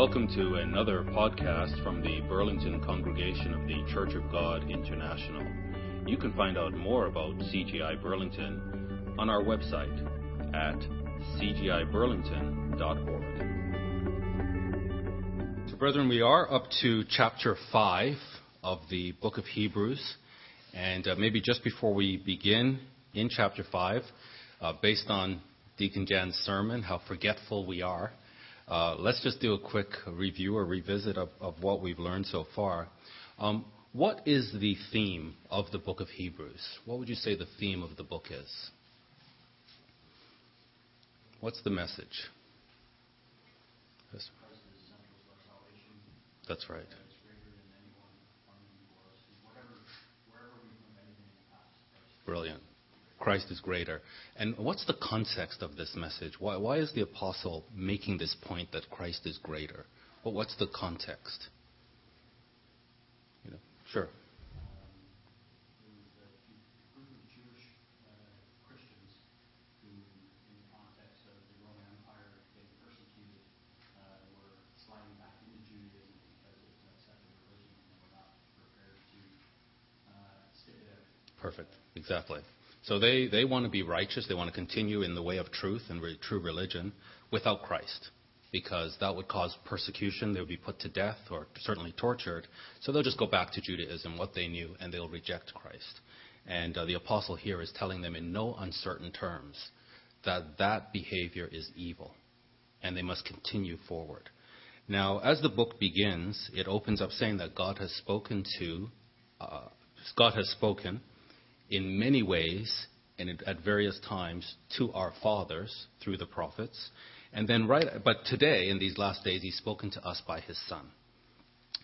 Welcome to another podcast from the Burlington Congregation of the Church of God International. You can find out more about CGI Burlington on our website at cgiburlington.org. So, brethren, we are up to chapter 5 of the book of Hebrews. And uh, maybe just before we begin in chapter 5, uh, based on Deacon Jan's sermon, how forgetful we are. Uh, let's just do a quick review or revisit of, what we've learned so far. Um, what is the theme of the book of Hebrews? What would you say the theme of the book is? What's the message? Yes. That's right. Brilliant. Christ is greater. And what's the context of this message? Why, why is the apostle making this point that Christ is greater? Well, what's the context? You know, sure. Perfect. Exactly. So they, they want to be righteous. They want to continue in the way of truth and re- true religion without Christ because that would cause persecution. They would be put to death or certainly tortured. So they'll just go back to Judaism, what they knew, and they'll reject Christ. And uh, the apostle here is telling them in no uncertain terms that that behavior is evil and they must continue forward. Now, as the book begins, it opens up saying that God has spoken to, uh, God has spoken in many ways and at various times to our fathers through the prophets. And then right, but today, in these last days, he's spoken to us by his son.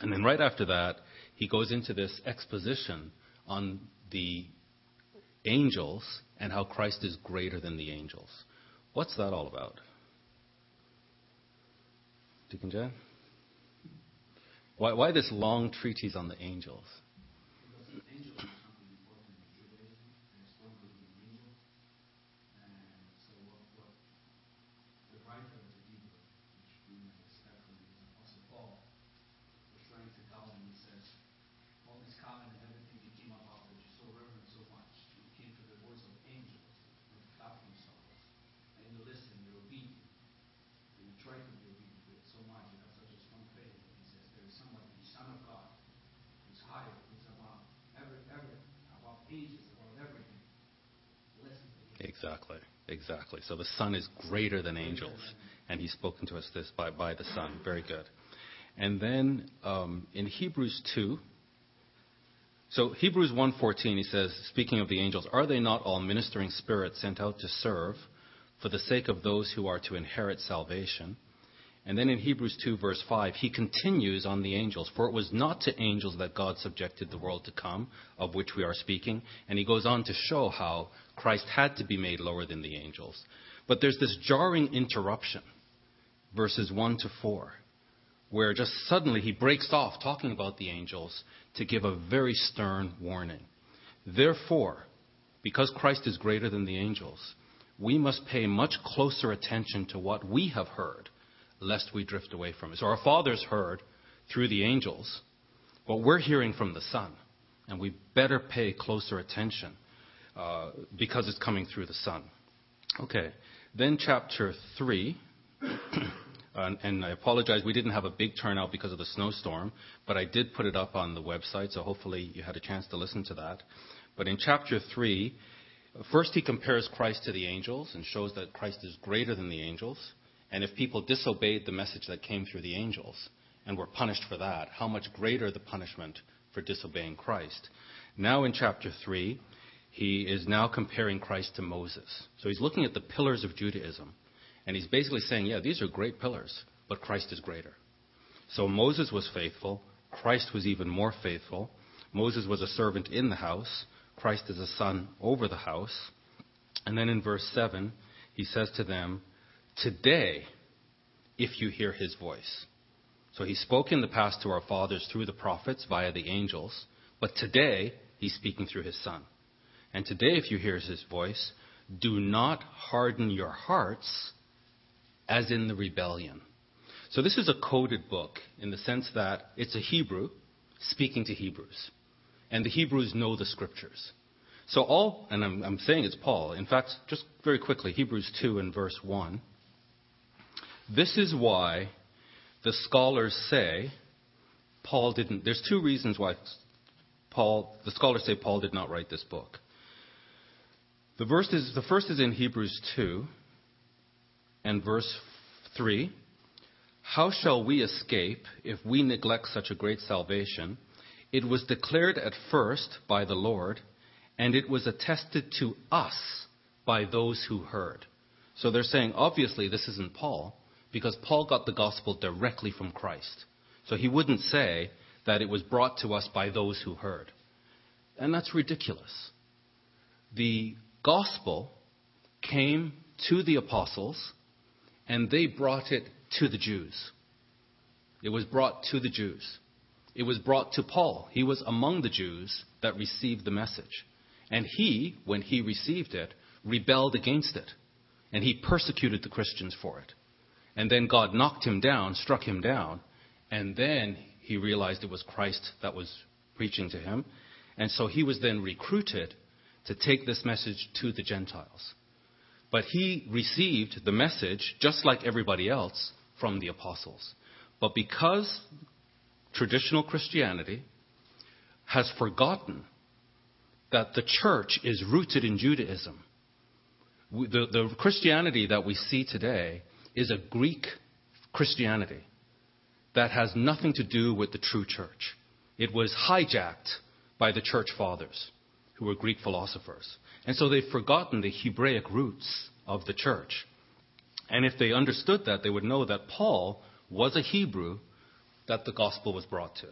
And then right after that, he goes into this exposition on the angels and how Christ is greater than the angels. What's that all about? Deacon Jan? Why, why this long treatise on the angels? Exactly. Exactly. So the Son is greater than angels, and He's spoken to us this by, by the Son. Very good. And then um, in Hebrews 2, so Hebrews 1:14, he says, speaking of the angels, are they not all ministering spirits sent out to serve for the sake of those who are to inherit salvation? And then in Hebrews 2, verse 5, he continues on the angels. For it was not to angels that God subjected the world to come, of which we are speaking. And he goes on to show how Christ had to be made lower than the angels. But there's this jarring interruption, verses 1 to 4, where just suddenly he breaks off talking about the angels to give a very stern warning. Therefore, because Christ is greater than the angels, we must pay much closer attention to what we have heard lest we drift away from it. So our fathers heard through the angels what we're hearing from the Son, and we better pay closer attention uh, because it's coming through the Son. Okay, then chapter 3. and, and I apologize, we didn't have a big turnout because of the snowstorm, but I did put it up on the website, so hopefully you had a chance to listen to that. But in chapter 3, first he compares Christ to the angels and shows that Christ is greater than the angels. And if people disobeyed the message that came through the angels and were punished for that, how much greater the punishment for disobeying Christ? Now in chapter 3, he is now comparing Christ to Moses. So he's looking at the pillars of Judaism. And he's basically saying, yeah, these are great pillars, but Christ is greater. So Moses was faithful. Christ was even more faithful. Moses was a servant in the house. Christ is a son over the house. And then in verse 7, he says to them, today if you hear his voice. So he spoke in the past to our fathers through the prophets via the angels, but today he's speaking through his son. And today, if you hear his voice, do not harden your hearts as in the rebellion. So this is a coded book in the sense that it's a Hebrew speaking to Hebrews. And the Hebrews know the scriptures. So all, and I'm, I'm saying it's Paul. In fact, just very quickly, Hebrews 2 and verse 1. This is why the scholars say Paul didn't. There's two reasons why Paul, the scholars say Paul did not write this book. The, verse is, the first is in Hebrews 2 and verse 3. How shall we escape if we neglect such a great salvation? It was declared at first by the Lord, and it was attested to us by those who heard. So they're saying, obviously, this isn't Paul, because Paul got the gospel directly from Christ. So he wouldn't say that it was brought to us by those who heard. And that's ridiculous. The gospel came to the apostles, and they brought it to the Jews. It was brought to the Jews. It was brought to Paul. He was among the Jews that received the message. And he, when he received it, rebelled against it. And he persecuted the Christians for it. And then God knocked him down, struck him down. And then he realized it was Christ that was preaching to him. And so he was then recruited to take this message to the Gentiles. But he received the message, just like everybody else, from the apostles. But because traditional Christianity has forgotten that the church is rooted in Judaism, the, the Christianity that we see today is a Greek Christianity that has nothing to do with the true church. It was hijacked by the church fathers who were Greek philosophers. And so they've forgotten the Hebraic roots of the church. And if they understood that, they would know that Paul was a Hebrew that the gospel was brought to.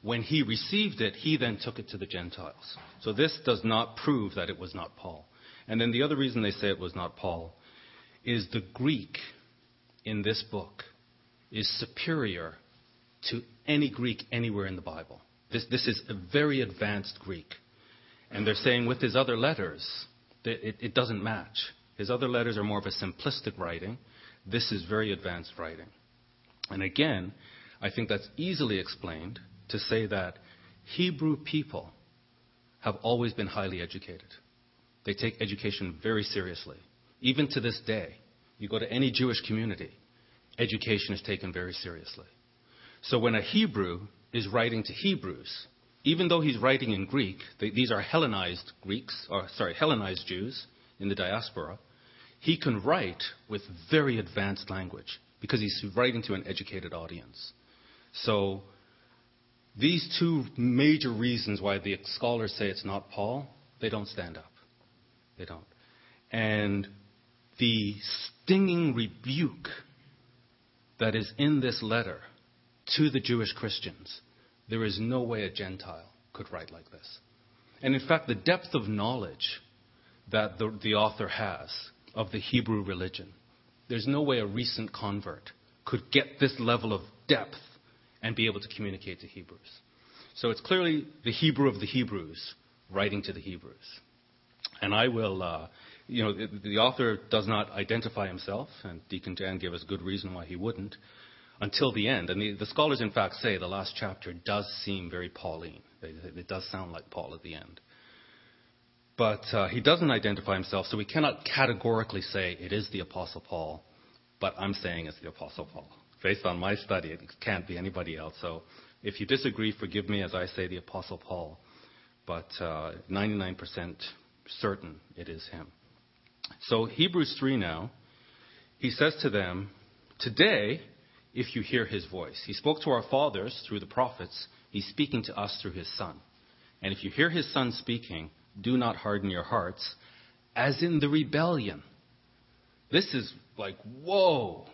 When he received it, he then took it to the Gentiles. So this does not prove that it was not Paul. And then the other reason they say it was not Paul is the Greek in this book is superior to any Greek anywhere in the Bible. This, this is a very advanced Greek. And they're saying with his other letters, it, it doesn't match. His other letters are more of a simplistic writing. This is very advanced writing. And again, I think that's easily explained to say that Hebrew people have always been highly educated. They take education very seriously. Even to this day, you go to any Jewish community, education is taken very seriously. So when a Hebrew is writing to Hebrews, even though he's writing in Greek, they, these are Hellenized Greeks, or sorry, Hellenized Jews in the diaspora, he can write with very advanced language because he's writing to an educated audience. So these two major reasons why the scholars say it's not Paul, they don't stand up. They don't. And the stinging rebuke that is in this letter to the Jewish Christians there is no way a Gentile could write like this. And in fact, the depth of knowledge that the, the author has of the Hebrew religion, there's no way a recent convert could get this level of depth and be able to communicate to Hebrews. So it's clearly the Hebrew of the Hebrews writing to the Hebrews. And I will, uh, you know, the, the, author does not identify himself, and Deacon Dan gave us good reason why he wouldn't until the end. And the, the, scholars, in fact, say the last chapter does seem very Pauline. It, it does sound like Paul at the end. But uh, he doesn't identify himself, so we cannot categorically say it is the Apostle Paul, but I'm saying it's the Apostle Paul. Based on my study, it can't be anybody else. So if you disagree, forgive me as I say the Apostle Paul, but uh, 99% certain it is him. So Hebrews 3 now, he says to them, Today, if you hear his voice. He spoke to our fathers through the prophets. He's speaking to us through his son. And if you hear his son speaking, do not harden your hearts, as in the rebellion. This is like, whoa.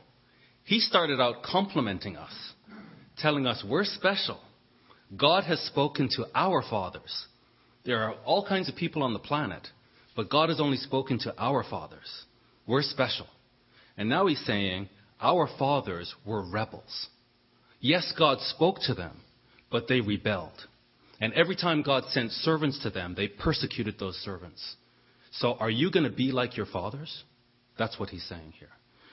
He started out complimenting us, telling us we're special. God has spoken to our fathers. There are all kinds of people on the planet, but God has only spoken to our fathers. We're special. And now he's saying, our fathers were rebels. Yes, God spoke to them, but they rebelled. And every time God sent servants to them, they persecuted those servants. So are you going to be like your fathers? That's what he's saying here.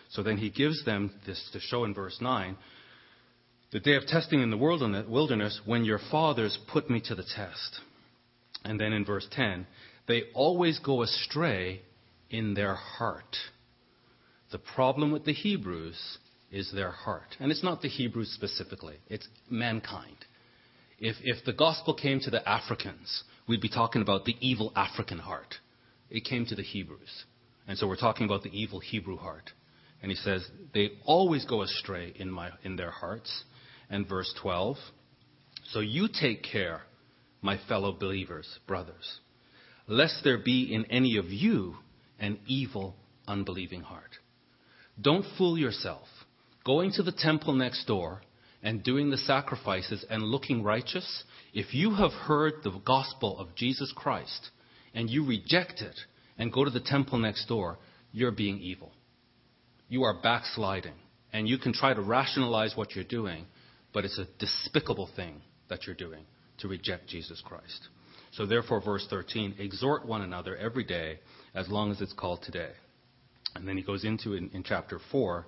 So then he gives them this to show in verse 9 the day of testing in the wilderness when your fathers put me to the test. And then in verse 10, they always go astray in their heart. The problem with the Hebrews is their heart. And it's not the Hebrews specifically, it's mankind. If, if the gospel came to the Africans, we'd be talking about the evil African heart. It came to the Hebrews. And so we're talking about the evil Hebrew heart. And he says, they always go astray in, my, in their hearts. And verse 12, so you take care, my fellow believers, brothers, lest there be in any of you an evil, unbelieving heart. Don't fool yourself. Going to the temple next door and doing the sacrifices and looking righteous, if you have heard the gospel of Jesus Christ and you reject it and go to the temple next door, you're being evil. You are backsliding. And you can try to rationalize what you're doing, but it's a despicable thing that you're doing to reject Jesus Christ. So, therefore, verse 13 exhort one another every day as long as it's called today. And then he goes into in, in chapter 4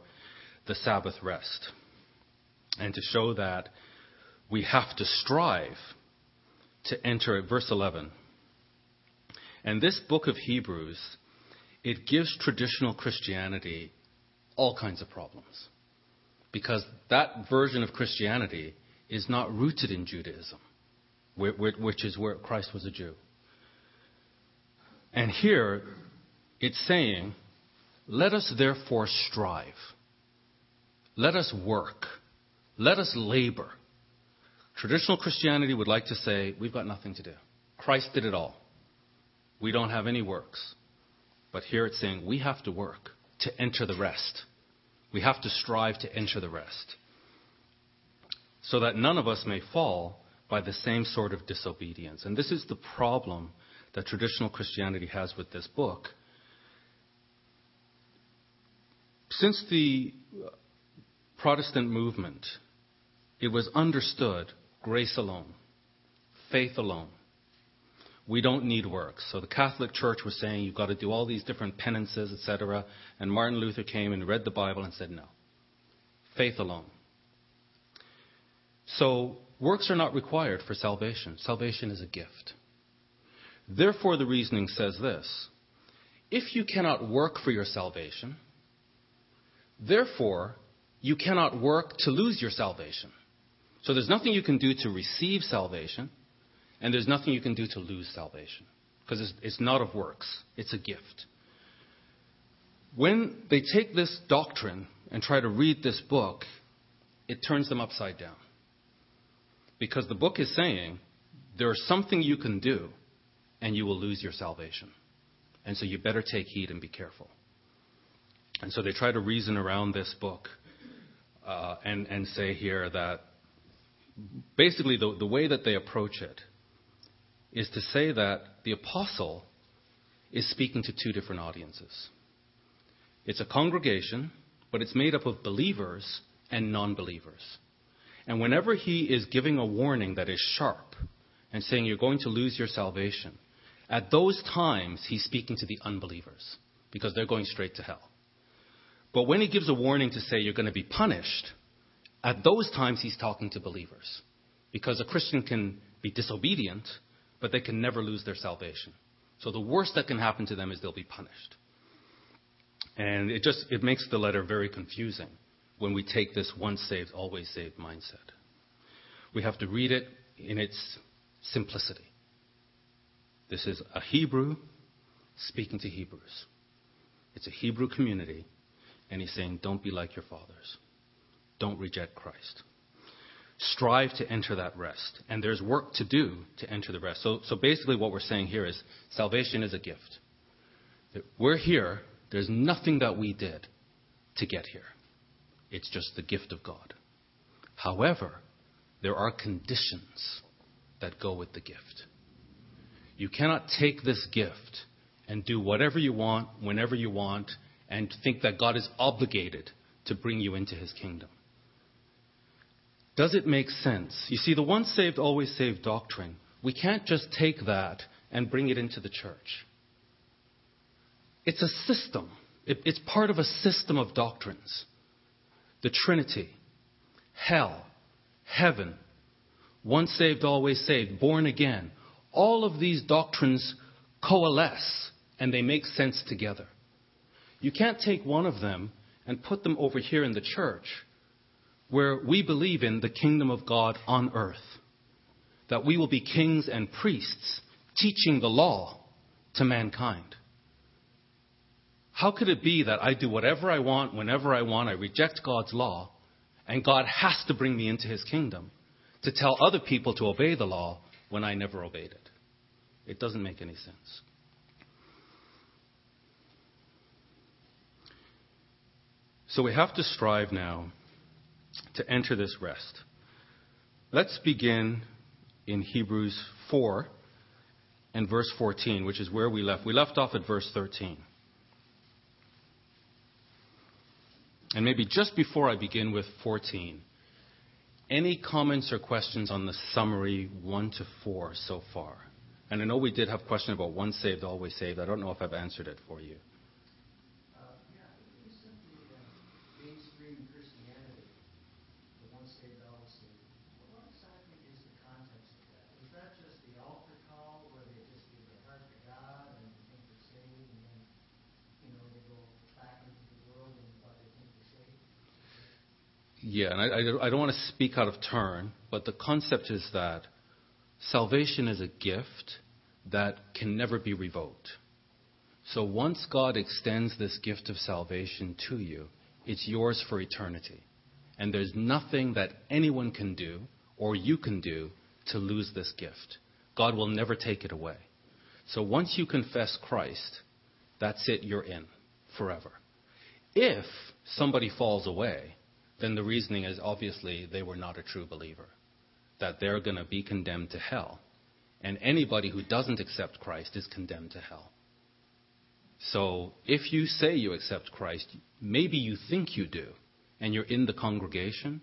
the Sabbath rest. And to show that we have to strive to enter at verse 11. And this book of Hebrews, it gives traditional Christianity all kinds of problems. Because that version of Christianity is not rooted in Judaism, which is where Christ was a Jew. And here, it's saying, let us therefore strive. Let us work. Let us labor. Traditional Christianity would like to say, we've got nothing to do. Christ did it all. We don't have any works. But here it's saying we have to work to enter the rest. We have to strive to enter the rest. So that none of us may fall by the same sort of disobedience. And this is the problem that traditional Christianity has with this book. Since the Protestant movement, it was understood grace alone, faith alone. We don't need works. So the Catholic Church was saying you've got to do all these different penances, etc. And Martin Luther came and read the Bible and said no. Faith alone. So works are not required for salvation. Salvation is a gift. Therefore, the reasoning says this if you cannot work for your salvation, therefore, you cannot work to lose your salvation. So there's nothing you can do to receive salvation, and there's nothing you can do to lose salvation. Because it's, it's not of works, it's a gift. When they take this doctrine and try to read this book, it turns them upside down. Because the book is saying there is something you can do and you will lose your salvation. And so you better take heed and be careful. And so they try to reason around this book uh, and, and say here that basically the, the way that they approach it is to say that the apostle is speaking to two different audiences. It's a congregation, but it's made up of believers and non believers. And whenever he is giving a warning that is sharp and saying you're going to lose your salvation, at those times, he's speaking to the unbelievers because they're going straight to hell. But when he gives a warning to say you're going to be punished, at those times he's talking to believers. Because a Christian can be disobedient, but they can never lose their salvation. So the worst that can happen to them is they'll be punished. And it just it makes the letter very confusing when we take this once saved, always saved mindset. We have to read it in its simplicity. This is a Hebrew speaking to Hebrews. It's a Hebrew community, and he's saying, Don't be like your fathers. Don't reject Christ. Strive to enter that rest. And there's work to do to enter the rest. So, so basically, what we're saying here is salvation is a gift. We're here, there's nothing that we did to get here. It's just the gift of God. However, there are conditions that go with the gift. You cannot take this gift and do whatever you want, whenever you want, and think that God is obligated to bring you into his kingdom. Does it make sense? You see, the once saved, always saved doctrine, we can't just take that and bring it into the church. It's a system. It, it's part of a system of doctrines. The Trinity, hell, heaven, once saved, always saved, born again. All of these doctrines coalesce and they make sense together. You can't take one of them and put them over here in the church where we believe in the kingdom of God on earth. That we will be kings and priests teaching the law to mankind. How could it be that I do whatever I want, whenever I want, I reject God's law, and God has to bring me into his kingdom to tell other people to obey the law when I never obeyed it? It doesn't make any sense. So we have to strive now to enter this rest. Let's begin in Hebrews 4 and verse 14, which is where we left. We left off at verse 13. And maybe just before I begin with 14, any comments or questions on the summary 1 to 4 so far? And I know we did have a question about once saved, always saved. I don't know if I've answered it for you. Yeah, and I, I, don't want to speak out of turn, but the concept is that salvation is a gift that can never be revoked. So once God extends this gift of salvation to you, it's yours for eternity. And there's nothing that anyone can do or you can do to lose this gift. God will never take it away. So once you confess Christ, that's it, you're in forever. If somebody falls away, then the reasoning is obviously they were not a true believer, that they're going to be condemned to hell. And anybody who doesn't accept Christ is condemned to hell. So if you say you accept Christ, maybe you think you do, and you're in the congregation,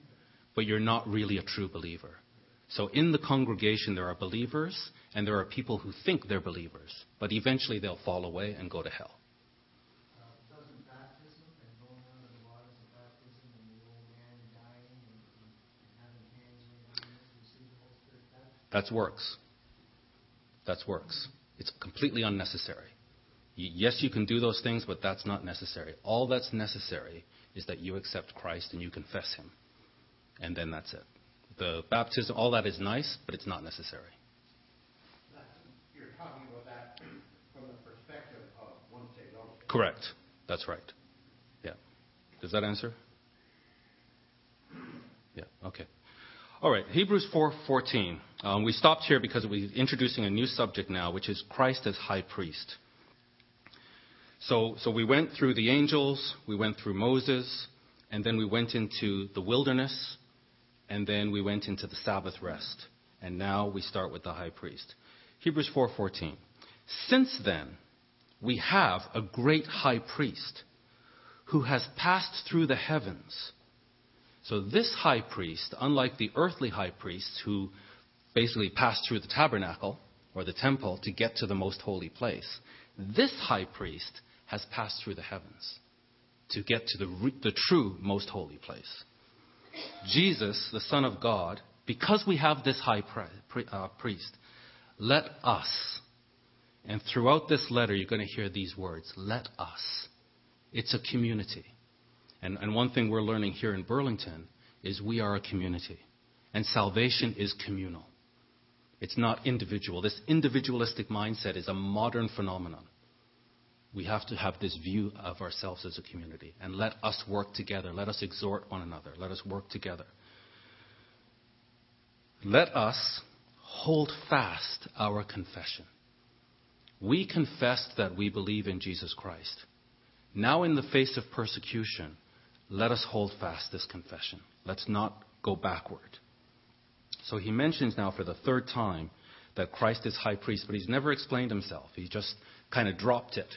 but you're not really a true believer. So in the congregation, there are believers, and there are people who think they're believers, but eventually they'll fall away and go to hell. That's works. That's works. It's completely unnecessary. Yes, you can do those things, but that's not necessary. All that's necessary is that you accept Christ and you confess Him. And then that's it. The baptism, all that is nice, but it's not necessary. You're talking about that from the perspective of one saved, Correct. That's right. Yeah. Does that answer? Yeah. Okay. All right, Hebrews 4:14. Um, we stopped here because we're introducing a new subject now, which is Christ as high priest. So, so we went through the angels, we went through Moses, and then we went into the wilderness, and then we went into the Sabbath rest. And now we start with the high priest. Hebrews 4:14. Since then, we have a great high priest who has passed through the heavens so this high priest, unlike the earthly high priests who basically passed through the tabernacle or the temple to get to the most holy place, this high priest has passed through the heavens to get to the, the true most holy place. Jesus, the Son of God, because we have this high uh, priest, let us, and throughout this letter you're going to hear these words, let us. It's a community. And, and one thing we're learning here in Burlington is we are a community. And salvation is communal. It's not individual. This individualistic mindset is a modern phenomenon. We have to have this view of ourselves as a community. And let us work together. Let us exhort one another. Let us work together. Let us hold fast our confession. We confessed that we believe in Jesus Christ. Now, in the face of persecution, let us hold fast this confession. Let's not go backward. So he mentions now for the third time that Christ is high priest, but he's never explained himself. He just kind of dropped it.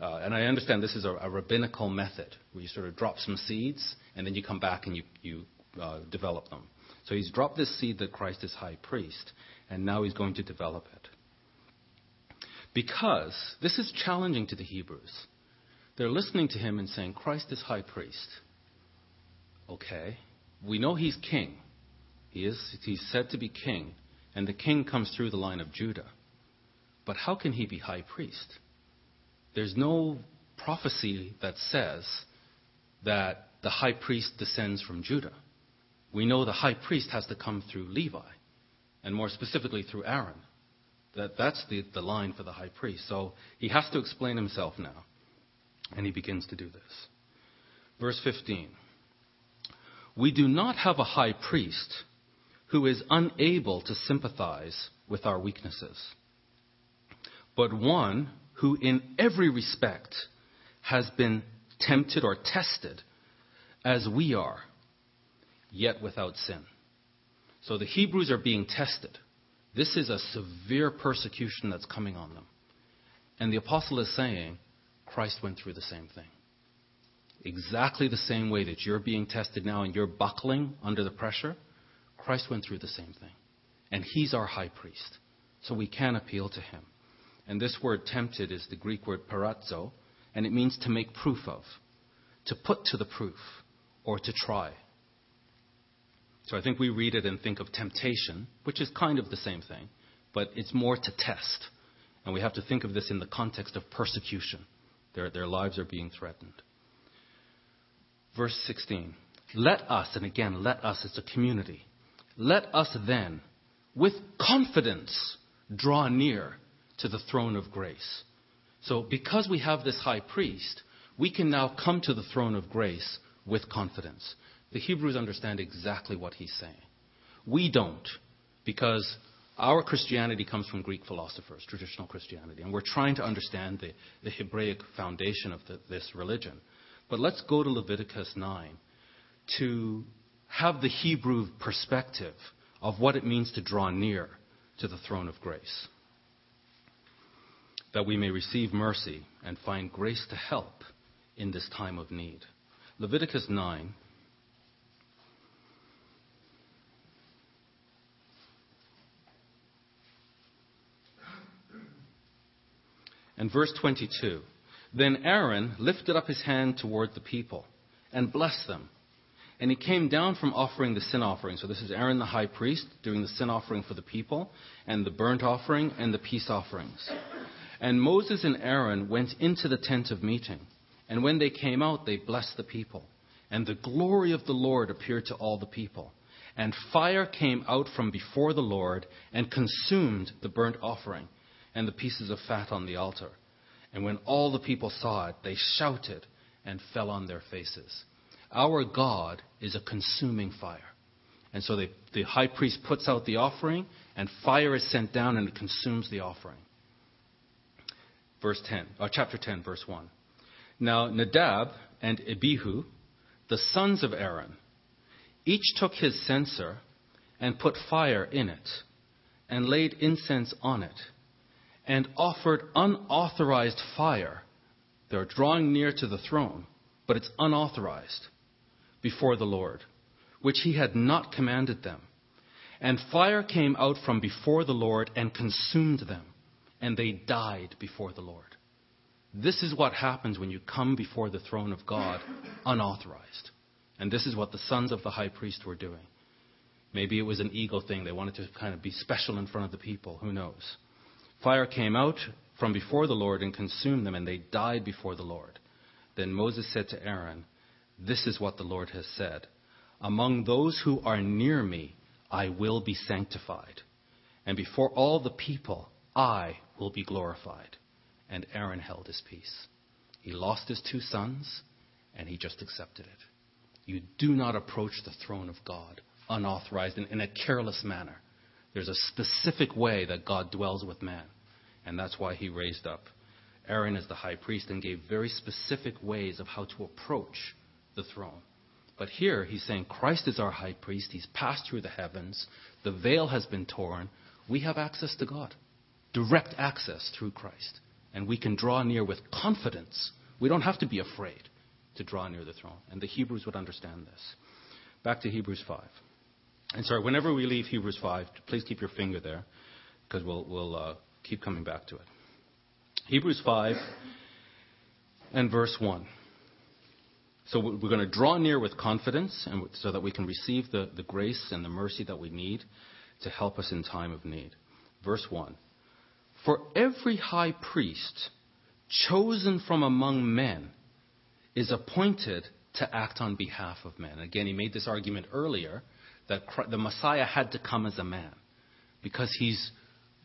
Uh, and I understand this is a, a, rabbinical method where you sort of drop some seeds and then you come back and you, you uh, develop them. So he's dropped this seed that Christ is high priest, and now he's going to develop it. Because this is challenging to the Hebrews. They're listening to him and saying, Christ is high priest. Okay. We know he's king. He is, he's said to be king, and the king comes through the line of Judah. But how can he be high priest? There's no prophecy that says that the high priest descends from Judah. We know the high priest has to come through Levi, and more specifically through Aaron. That, that's the, the line for the high priest. So he has to explain himself now. And he begins to do this. Verse 15 We do not have a high priest who is unable to sympathize with our weaknesses, but one who, in every respect, has been tempted or tested as we are, yet without sin. So the Hebrews are being tested. This is a severe persecution that's coming on them. And the apostle is saying, Christ went through the same thing. Exactly the same way that you're being tested now and you're buckling under the pressure, Christ went through the same thing. And he's our high priest. So we can appeal to him. And this word tempted is the Greek word peirazo, and it means to make proof of, to put to the proof, or to try. So I think we read it and think of temptation, which is kind of the same thing, but it's more to test. And we have to think of this in the context of persecution. Their, their lives are being threatened. Verse 16. Let us, and again, let us as a community, let us then, with confidence, draw near to the throne of grace. So, because we have this high priest, we can now come to the throne of grace with confidence. The Hebrews understand exactly what he's saying. We don't, because our Christianity comes from Greek philosophers, traditional Christianity, and we're trying to understand the, the Hebraic foundation of the, this religion. But let's go to Leviticus 9 to have the Hebrew perspective of what it means to draw near to the throne of grace, that we may receive mercy and find grace to help in this time of need. Leviticus 9 And verse 22 Then Aaron lifted up his hand toward the people and blessed them. And he came down from offering the sin offering. So this is Aaron the high priest doing the sin offering for the people, and the burnt offering, and the peace offerings. And Moses and Aaron went into the tent of meeting. And when they came out, they blessed the people. And the glory of the Lord appeared to all the people. And fire came out from before the Lord and consumed the burnt offering and the pieces of fat on the altar. And when all the people saw it, they shouted and fell on their faces. Our God is a consuming fire. And so they, the high priest puts out the offering, and fire is sent down and it consumes the offering. Verse 10, uh, chapter 10, verse 1. Now Nadab and Abihu, the sons of Aaron, each took his censer and put fire in it, and laid incense on it and offered unauthorized fire. They're drawing near to the throne, but it's unauthorized before the Lord, which he had not commanded them. And fire came out from before the Lord and consumed them, and they died before the Lord. This is what happens when you come before the throne of God unauthorized. And this is what the sons of the high priest were doing. Maybe it was an ego thing. They wanted to kind of be special in front of the people. Who knows? Fire came out from before the Lord and consumed them, and they died before the Lord. Then Moses said to Aaron, This is what the Lord has said Among those who are near me, I will be sanctified, and before all the people, I will be glorified. And Aaron held his peace. He lost his two sons, and he just accepted it. You do not approach the throne of God unauthorized and in a careless manner. There's a specific way that God dwells with man. And that's why he raised up Aaron as the high priest and gave very specific ways of how to approach the throne. But here he's saying Christ is our high priest. He's passed through the heavens. The veil has been torn. We have access to God, direct access through Christ. And we can draw near with confidence. We don't have to be afraid to draw near the throne. And the Hebrews would understand this. Back to Hebrews 5. And sorry, whenever we leave Hebrews 5, please keep your finger there because we'll, we'll uh, keep coming back to it. Hebrews 5 and verse 1. So we're going to draw near with confidence and so that we can receive the, the grace and the mercy that we need to help us in time of need. Verse 1. For every high priest chosen from among men is appointed to act on behalf of men. Again, he made this argument earlier that the Messiah had to come as a man because he's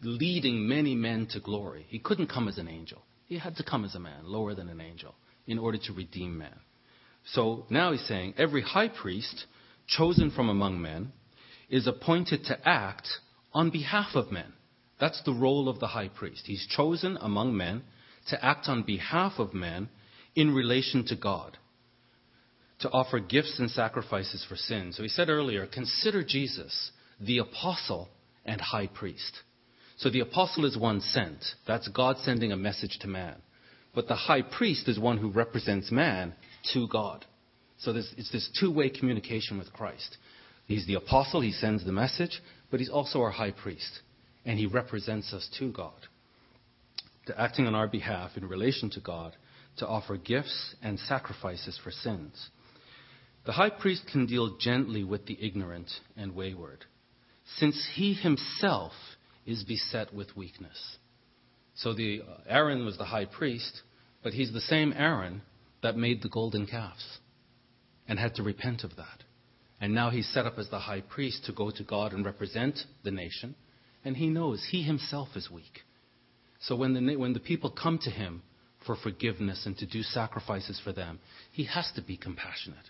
leading many men to glory. He couldn't come as an angel. He had to come as a man, lower than an angel, in order to redeem man. So now he's saying every high priest chosen from among men is appointed to act on behalf of men. That's the role of the high priest. He's chosen among men to act on behalf of men in relation to God, to offer gifts and sacrifices for sin. So he said earlier, consider Jesus the apostle and high priest. So the apostle is one sent. That's God sending a message to man. But the high priest is one who represents man to God. So it's this two way communication with Christ. He's the apostle, he sends the message, but he's also our high priest. And he represents us to God, to acting on our behalf in relation to God, to offer gifts and sacrifices for sins. The high priest can deal gently with the ignorant and wayward, since he himself is beset with weakness. So the uh, Aaron was the high priest, but he's the same Aaron that made the golden calves and had to repent of that. And now he's set up as the high priest to go to God and represent the nation. And he knows he himself is weak. So when the, when the people come to him for forgiveness and to do sacrifices for them, he has to be compassionate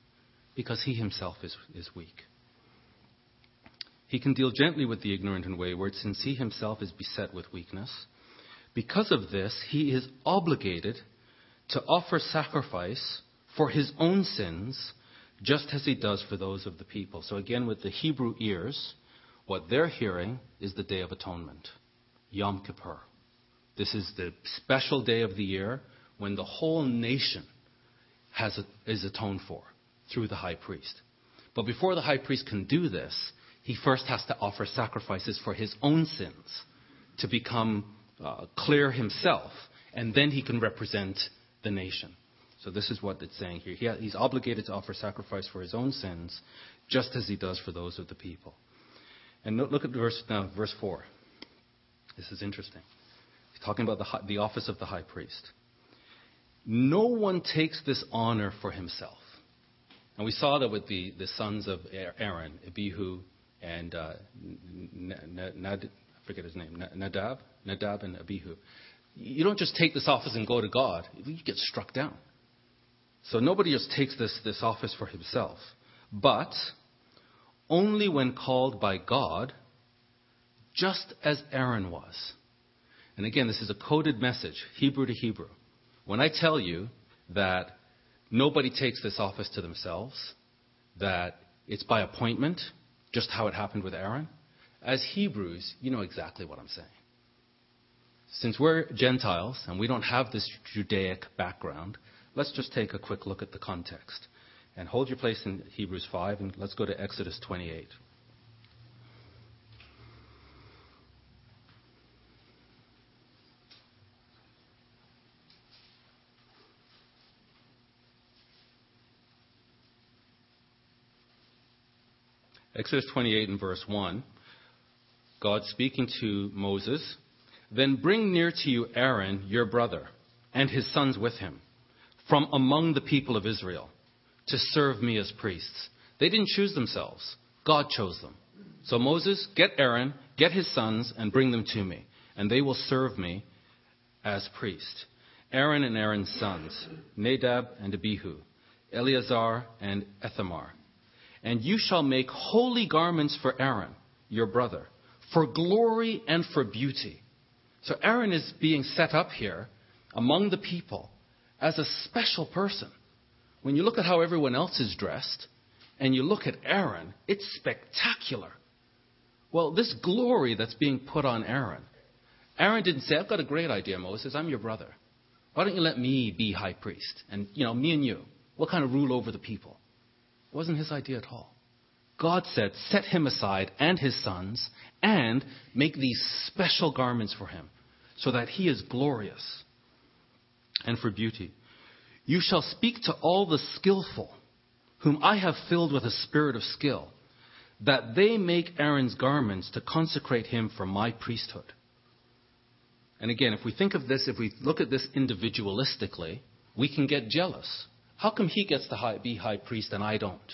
because he himself is, is weak. He can deal gently with the ignorant and wayward since he himself is beset with weakness. Because of this, he is obligated to offer sacrifice for his own sins just as he does for those of the people. So again, with the Hebrew ears, what they're hearing is the Day of Atonement, Yom Kippur. This is the special day of the year when the whole nation has, is atoned for through the high priest. But before the high priest can do this, he first has to offer sacrifices for his own sins to become uh, clear himself, and then he can represent the nation. So this is what it's saying here. He, he's obligated to offer sacrifice for his own sins, just as he does for those of the people. And look at verse now, verse four. This is interesting. He's talking about the, the office of the high priest. No one takes this honor for himself. And we saw that with the, the sons of Aaron, Abihu and uh, Nad, I forget his name, Nadab, Nadab and Abihu. You don't just take this office and go to God. You get struck down. So nobody just takes this, this office for himself. But only when called by God, just as Aaron was. And again, this is a coded message, Hebrew to Hebrew. When I tell you that nobody takes this office to themselves, that it's by appointment, just how it happened with Aaron, as Hebrews, you know exactly what I'm saying. Since we're Gentiles and we don't have this Judaic background, let's just take a quick look at the context. And hold your place in Hebrews 5, and let's go to Exodus 28. Exodus 28 and verse 1, God speaking to Moses, Then bring near to you Aaron, your brother, and his sons with him from among the people of Israel to serve me as priests. They didn't choose themselves, God chose them. So Moses, get Aaron, get his sons, and bring them to me, and they will serve me as priests. Aaron and Aaron's sons, Nadab and Abihu, Eleazar and Ithamar. And you shall make holy garments for Aaron, your brother, for glory and for beauty. So Aaron is being set up here among the people as a special person. When you look at how everyone else is dressed, and you look at Aaron, it's spectacular. Well, this glory that's being put on Aaron, Aaron didn't say, I've got a great idea, Moses. I'm your brother. Why don't you let me be high priest? And, you know, me and you, we'll kind of rule over the people. Wasn't his idea at all. God said, set him aside and his sons and make these special garments for him so that he is glorious and for beauty. You shall speak to all the skillful, whom I have filled with a spirit of skill, that they make Aaron's garments to consecrate him for my priesthood. And again, if we think of this, if we look at this individualistically, we can get jealous. How come he gets to be high priest and I don't?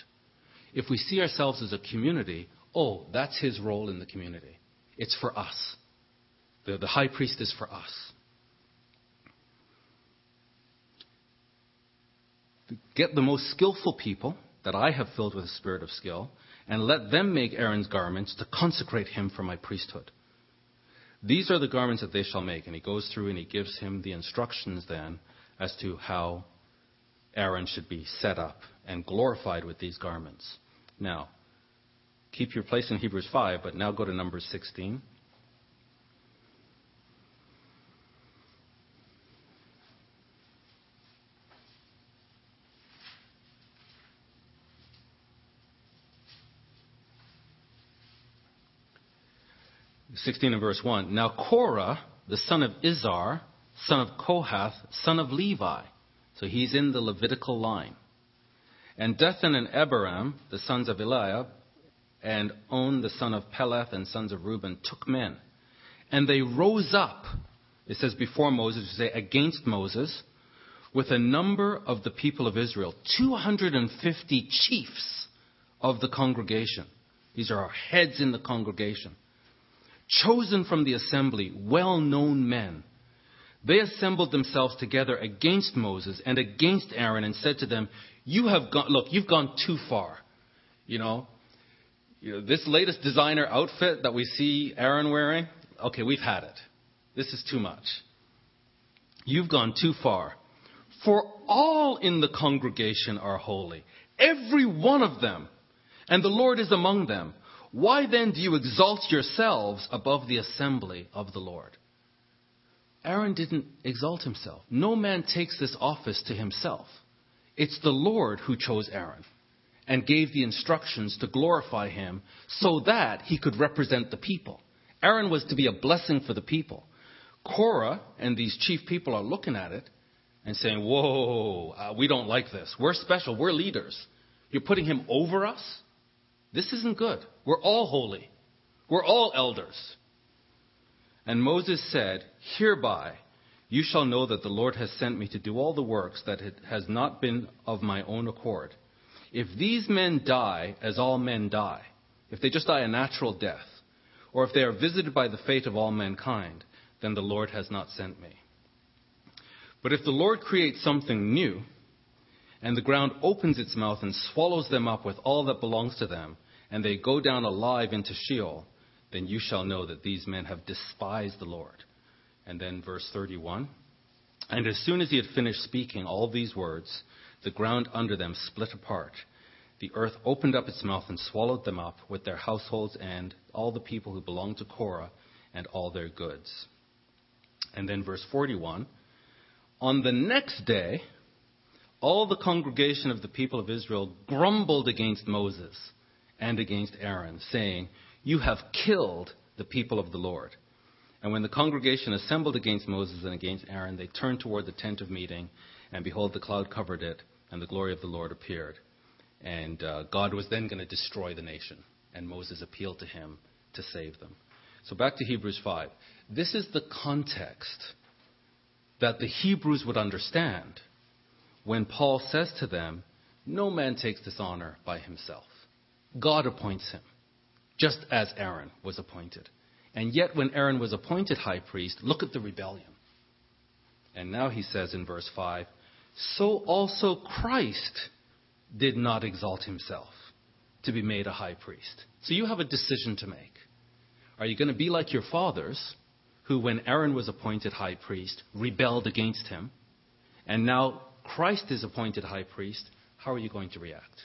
If we see ourselves as a community, oh, that's his role in the community. It's for us. The, the high priest is for us. Get the most skillful people that I have filled with a spirit of skill, and let them make Aaron's garments to consecrate him for my priesthood. These are the garments that they shall make. And he goes through and he gives him the instructions then as to how Aaron should be set up and glorified with these garments. Now, keep your place in Hebrews 5, but now go to Numbers 16. 16 and verse 1. Now Korah, the son of Izhar, son of Kohath, son of Levi. So he's in the Levitical line. And Dathan and Abiram, the sons of Eliab, and On, the son of Peleth, and sons of Reuben, took men. And they rose up, it says before Moses, to say against Moses, with a number of the people of Israel, 250 chiefs of the congregation. These are our heads in the congregation chosen from the assembly, well known men. They assembled themselves together against Moses and against Aaron and said to them, You have gone, look, you've gone too far. You know, you know, this latest designer outfit that we see Aaron wearing, okay, we've had it. This is too much. You've gone too far. For all in the congregation are holy, every one of them, and the Lord is among them. Why then do you exalt yourselves above the assembly of the Lord? Aaron didn't exalt himself. No man takes this office to himself. It's the Lord who chose Aaron and gave the instructions to glorify him so that he could represent the people. Aaron was to be a blessing for the people. Korah and these chief people are looking at it and saying, Whoa, uh, we don't like this. We're special. We're leaders. You're putting him over us? This isn't good. We're all holy. We're all elders. And Moses said, Hereby you shall know that the Lord has sent me to do all the works that it has not been of my own accord. If these men die as all men die, if they just die a natural death, or if they are visited by the fate of all mankind, then the Lord has not sent me. But if the Lord creates something new, and the ground opens its mouth and swallows them up with all that belongs to them, and they go down alive into Sheol, then you shall know that these men have despised the Lord. And then verse 31. And as soon as he had finished speaking all these words, the ground under them split apart. The earth opened up its mouth and swallowed them up with their households and all the people who belonged to Korah and all their goods. And then verse 41. On the next day, all the congregation of the people of Israel grumbled against Moses and against Aaron, saying, You have killed the people of the Lord. And when the congregation assembled against Moses and against Aaron, they turned toward the tent of meeting, and behold, the cloud covered it, and the glory of the Lord appeared. And uh, God was then going to destroy the nation, and Moses appealed to him to save them. So back to Hebrews 5. This is the context that the Hebrews would understand when Paul says to them, No man takes this honor by himself. God appoints him, just as Aaron was appointed. And yet, when Aaron was appointed high priest, look at the rebellion. And now he says in verse 5 So also Christ did not exalt himself to be made a high priest. So you have a decision to make. Are you going to be like your fathers, who, when Aaron was appointed high priest, rebelled against him? And now Christ is appointed high priest. How are you going to react?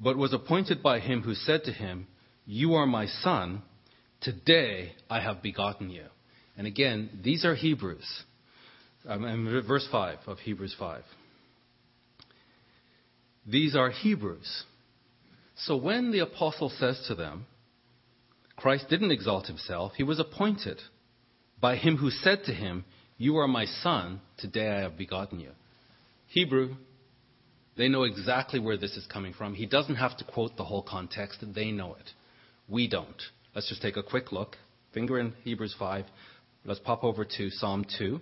But was appointed by him who said to him, You are my son, today I have begotten you. And again, these are Hebrews. Um, verse 5 of Hebrews 5. These are Hebrews. So when the apostle says to them, Christ didn't exalt himself, he was appointed by him who said to him, You are my son. Today I have begotten you. Hebrew, they know exactly where this is coming from. He doesn't have to quote the whole context, they know it. We don't. Let's just take a quick look. Finger in Hebrews 5. Let's pop over to Psalm 2.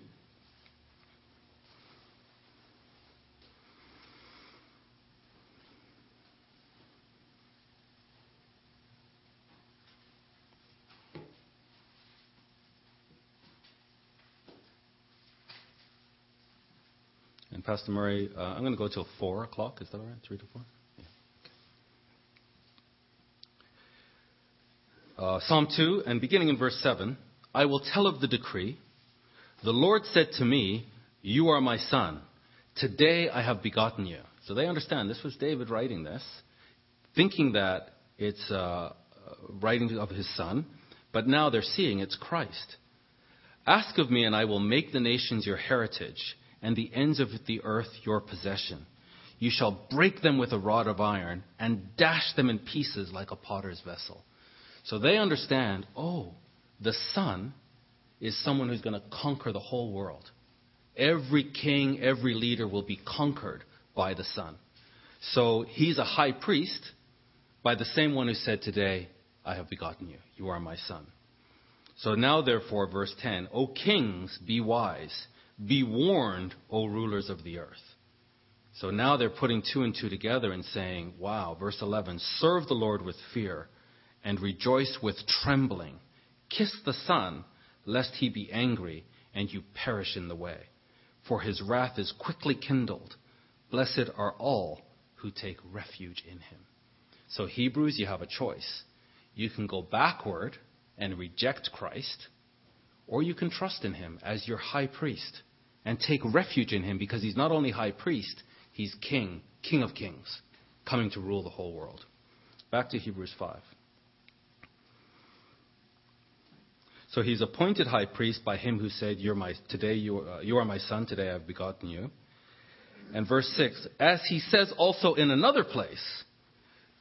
And Pastor Murray, uh, I'm going to go till 4 o'clock. Is that all right? 3 to 4? Yeah. Okay. Uh, Psalm 2, and beginning in verse 7 I will tell of the decree. The Lord said to me, You are my son. Today I have begotten you. So they understand this was David writing this, thinking that it's uh, writing of his son, but now they're seeing it's Christ. Ask of me, and I will make the nations your heritage and the ends of the earth your possession. You shall break them with a rod of iron and dash them in pieces like a potter's vessel. So they understand, oh, the Son is someone who's going to conquer the whole world. Every king, every leader will be conquered by the Son. So he's a high priest by the same one who said, Today I have begotten you. You are my son. So now, therefore, verse 10 O kings, be wise. Be warned, O rulers of the earth. So now they're putting two and two together and saying, wow, verse 11, serve the Lord with fear and rejoice with trembling. Kiss the Son, lest he be angry and you perish in the way. For his wrath is quickly kindled. Blessed are all who take refuge in him. So, Hebrews, you have a choice. You can go backward and reject Christ, or you can trust in him as your high priest and take refuge in him because he's not only high priest, he's king, king of kings, coming to rule the whole world. Back to Hebrews 5. So he's appointed high priest by him who said, You're my, Today you, uh, you are my son, today I've begotten you. And verse 6, as he says also in another place,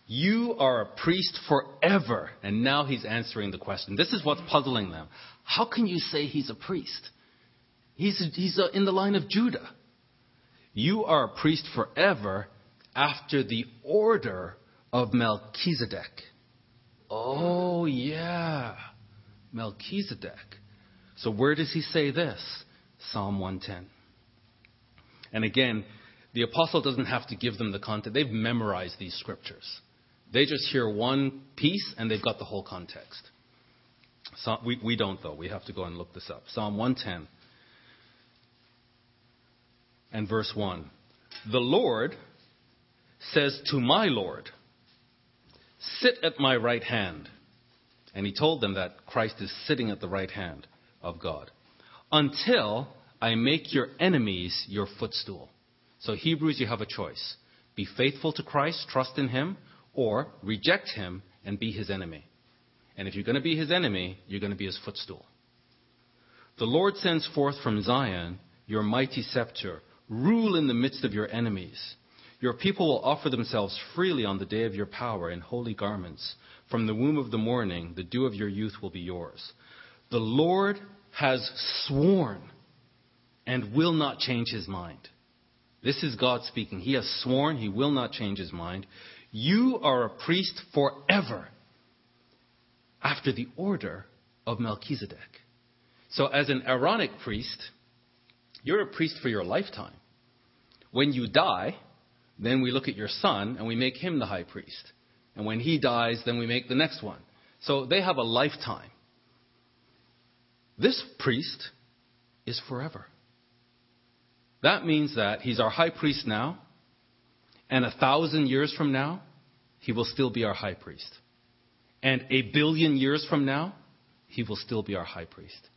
you are a priest forever. And now he's answering the question. This is what's puzzling them. How can you say he's a priest? He's, he's uh, in the line of Judah. You are a priest forever after the order of Melchizedek. Oh, yeah. Melchizedek. So where does he say this? Psalm 110. And again, the apostle doesn't have to give them the content. They've memorized these scriptures. They just hear one piece and they've got the whole context. So we, we don't, though. We have to go and look this up. Psalm 110 and verse 1. The Lord says to my Lord, Sit at my right hand. And he told them that Christ is sitting at the right hand of God until I make your enemies your footstool. So, Hebrews, you have a choice. Be faithful to Christ, trust in him, or reject him and be his enemy. And if you're going to be his enemy, you're going to be his footstool. The Lord sends forth from Zion your mighty scepter. Rule in the midst of your enemies. Your people will offer themselves freely on the day of your power in holy garments. From the womb of the morning, the dew of your youth will be yours. The Lord has sworn and will not change his mind. This is God speaking. He has sworn he will not change his mind. You are a priest forever after the order of Melchizedek. So, as an Aaronic priest, you're a priest for your lifetime. When you die, then we look at your son and we make him the high priest. And when he dies, then we make the next one. So they have a lifetime. This priest is forever. That means that he's our high priest now, and a thousand years from now, he will still be our high priest. And a billion years from now, he will still be our high priest.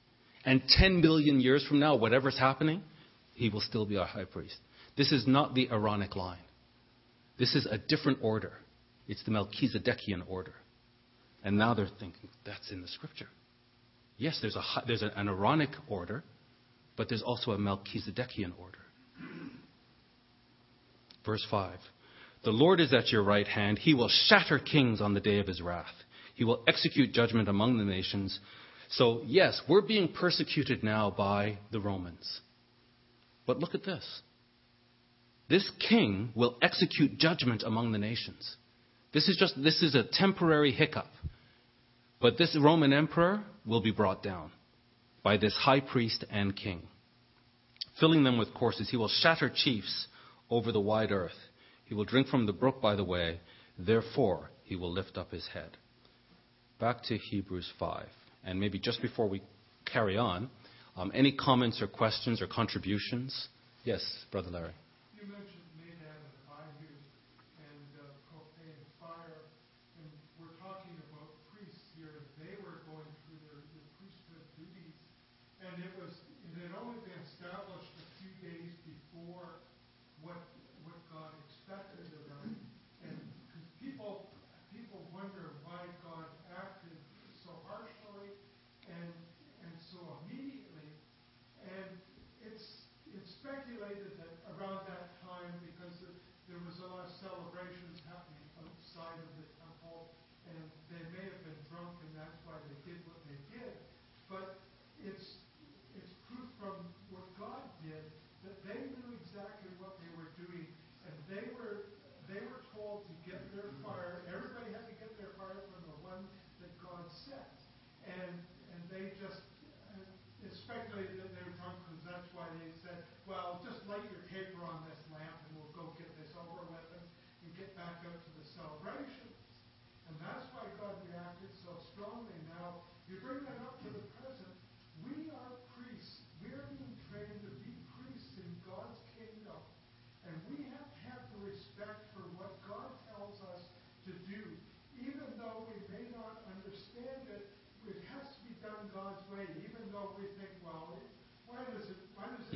And 10 billion years from now, whatever's happening, he will still be our high priest. This is not the Aaronic line. This is a different order. It's the Melchizedekian order. And now they're thinking, that's in the scripture. Yes, there's, a, there's an Aaronic order, but there's also a Melchizedekian order. Verse 5 The Lord is at your right hand. He will shatter kings on the day of his wrath. He will execute judgment among the nations. So, yes, we're being persecuted now by the Romans. But look at this. This king will execute judgment among the nations. This is just this is a temporary hiccup. But this Roman emperor will be brought down by this high priest and king. Filling them with courses, he will shatter chiefs over the wide earth. He will drink from the brook by the way, therefore he will lift up his head. Back to Hebrews 5. And maybe just before we carry on, um, any comments or questions or contributions? Yes, Brother Larry.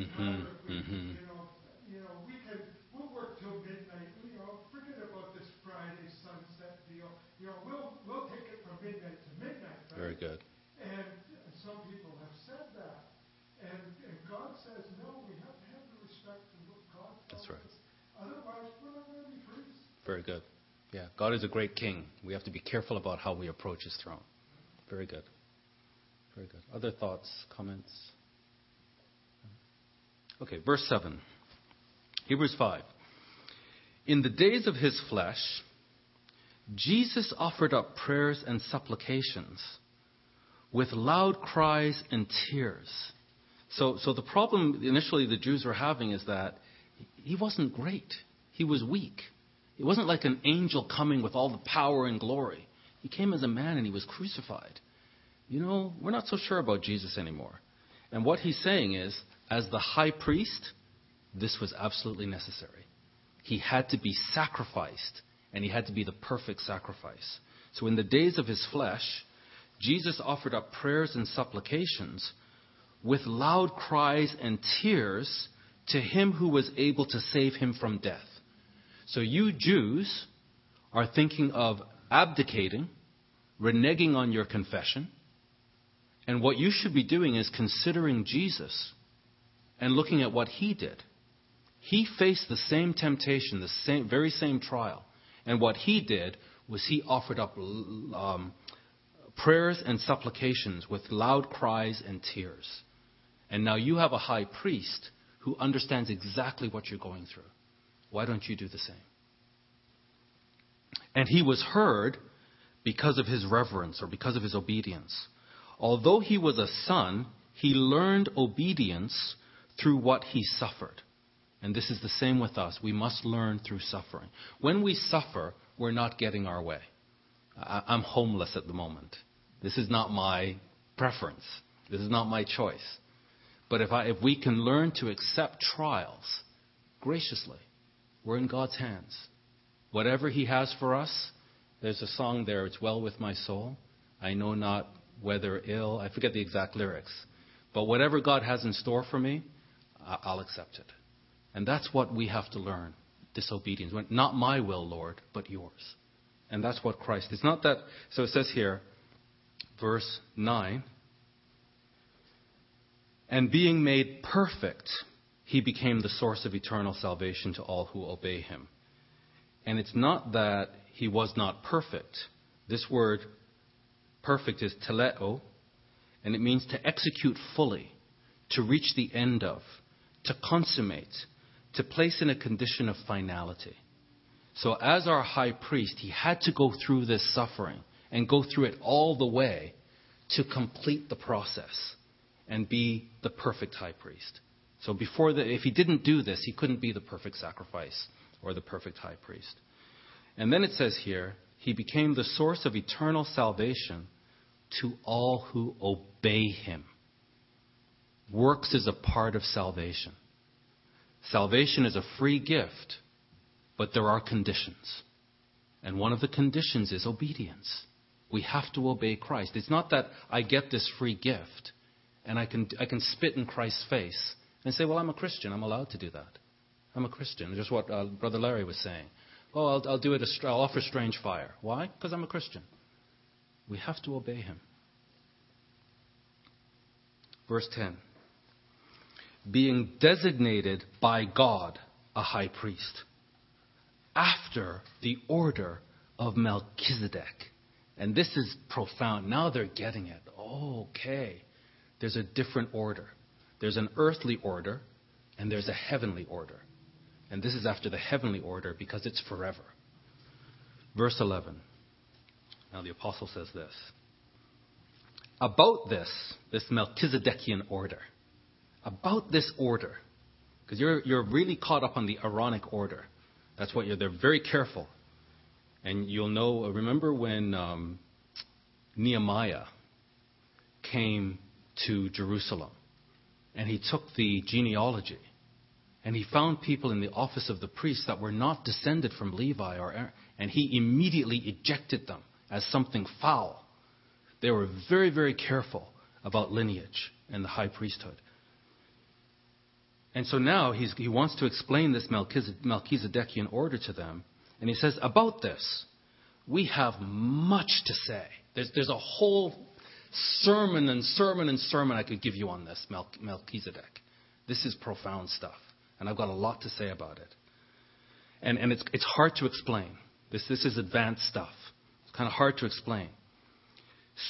Mm-hmm, mm-hmm. You know, you know, we can we'll work till midnight. You know, forget about this Friday sunset deal. You know, we'll we'll take it from midnight to midnight. Right? Very good. And some people have said that, and, and God says no. We have to have the respect for what God tells That's right. us. Otherwise, we're not going to be priests. Very good. Yeah, God is a great king. We have to be careful about how we approach his throne. Very good. Very good. Other thoughts, comments? Okay, verse 7. Hebrews 5. In the days of his flesh, Jesus offered up prayers and supplications with loud cries and tears. So, so the problem initially the Jews were having is that he wasn't great. He was weak. It wasn't like an angel coming with all the power and glory. He came as a man and he was crucified. You know, we're not so sure about Jesus anymore. And what he's saying is, as the high priest, this was absolutely necessary. He had to be sacrificed, and he had to be the perfect sacrifice. So in the days of his flesh, Jesus offered up prayers and supplications with loud cries and tears to him who was able to save him from death. So you Jews are thinking of abdicating, reneging on your confession, and what you should be doing is considering Jesus and looking at what he did. He faced the same temptation, the same, very same trial. And what he did was he offered up um, prayers and supplications with loud cries and tears. And now you have a high priest who understands exactly what you're going through. Why don't you do the same? And he was heard because of his reverence or because of his obedience. Although he was a son, he learned obedience through what he suffered. And this is the same with us. We must learn through suffering. When we suffer, we're not getting our way. I'm homeless at the moment. This is not my preference. This is not my choice. But if, I, if we can learn to accept trials graciously, we're in God's hands. Whatever He has for us, there's a song there, It's Well With My Soul. I know not whether ill. I forget the exact lyrics. But whatever God has in store for me, I'll accept it. And that's what we have to learn disobedience. Not my will, Lord, but yours. And that's what Christ. It's not that. So it says here, verse 9. And being made perfect, he became the source of eternal salvation to all who obey him. And it's not that he was not perfect. This word perfect is teleo, and it means to execute fully, to reach the end of, to consummate, to place in a condition of finality. So, as our high priest, he had to go through this suffering and go through it all the way to complete the process and be the perfect high priest. So, before the, if he didn't do this, he couldn't be the perfect sacrifice or the perfect high priest. And then it says here, he became the source of eternal salvation to all who obey him. Works is a part of salvation. Salvation is a free gift, but there are conditions. And one of the conditions is obedience. We have to obey Christ. It's not that I get this free gift and I can, I can spit in Christ's face and say, well, I'm a Christian. I'm allowed to do that. I'm a Christian. Just what uh, Brother Larry was saying. Oh, I'll, I'll do it. I'll offer strange fire. Why? Because I'm a Christian. We have to obey him. Verse 10 Being designated by God a high priest after the order of Melchizedek. And this is profound. Now they're getting it. okay. There's a different order. There's an earthly order, and there's a heavenly order. And this is after the heavenly order because it's forever. Verse 11. Now the apostle says this. About this, this Melchizedekian order, about this order, because you're, you're really caught up on the Aaronic order. That's what you're, they're very careful. And you'll know, remember when um, Nehemiah came to Jerusalem and he took the genealogy and he found people in the office of the priest that were not descended from Levi or Aaron, and he immediately ejected them as something foul. They were very, very careful about lineage and the high priesthood. And so now he wants to explain this Melchizedekian order to them. And he says, About this, we have much to say. There's, there's a whole sermon and sermon and sermon I could give you on this Melchizedek. This is profound stuff. And I've got a lot to say about it. And, and it's, it's hard to explain. This, this is advanced stuff. It's kind of hard to explain.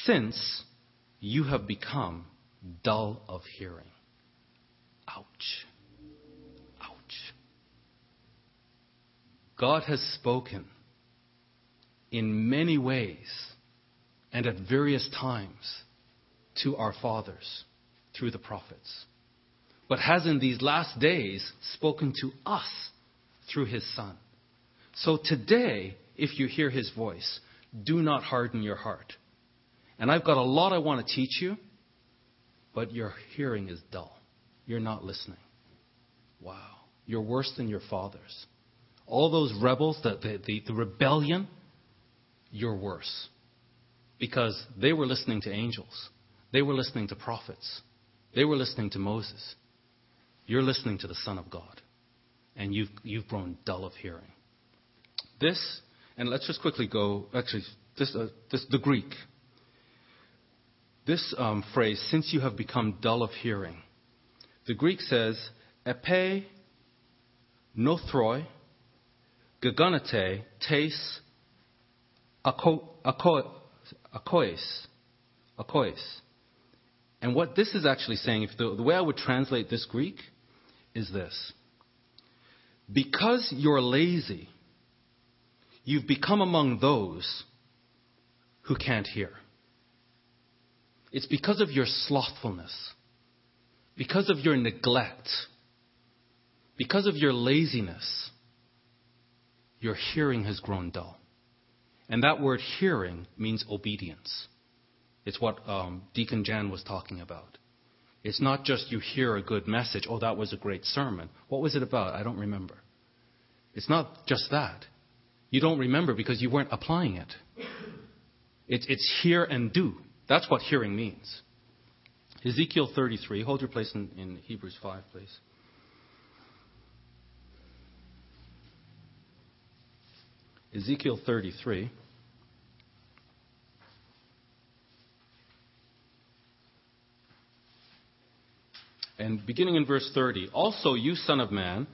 Since you have become dull of hearing. Ouch. Ouch. God has spoken in many ways and at various times to our fathers through the prophets, but has in these last days spoken to us through his Son. So today, if you hear his voice, do not harden your heart. And I've got a lot I want to teach you, but your hearing is dull. You're not listening. Wow. You're worse than your fathers. All those rebels, the, the, the, the rebellion, you're worse. Because they were listening to angels, they were listening to prophets, they were listening to Moses. You're listening to the Son of God, and you've, you've grown dull of hearing. This, and let's just quickly go, actually, this, uh, this the Greek. This um, phrase, since you have become dull of hearing, the Greek says, epe nothroi gaganate tes ako, akois. Akois. And what this is actually saying, if the, the way I would translate this Greek is this. Because you're lazy, you've become among those who can't hear. It's because of your slothfulness, because of your neglect, because of your laziness, your hearing has grown dull. And that word hearing means obedience. It's what um, Deacon Jan was talking about. It's not just you hear a good message, oh, that was a great sermon. What was it about? I don't remember. It's not just that. You don't remember because you weren't applying it. It's, it's hear and do. That's what hearing means. Ezekiel 33. Hold your place in, in Hebrews 5, please. Ezekiel 33. And beginning in verse 30, also you, son of man,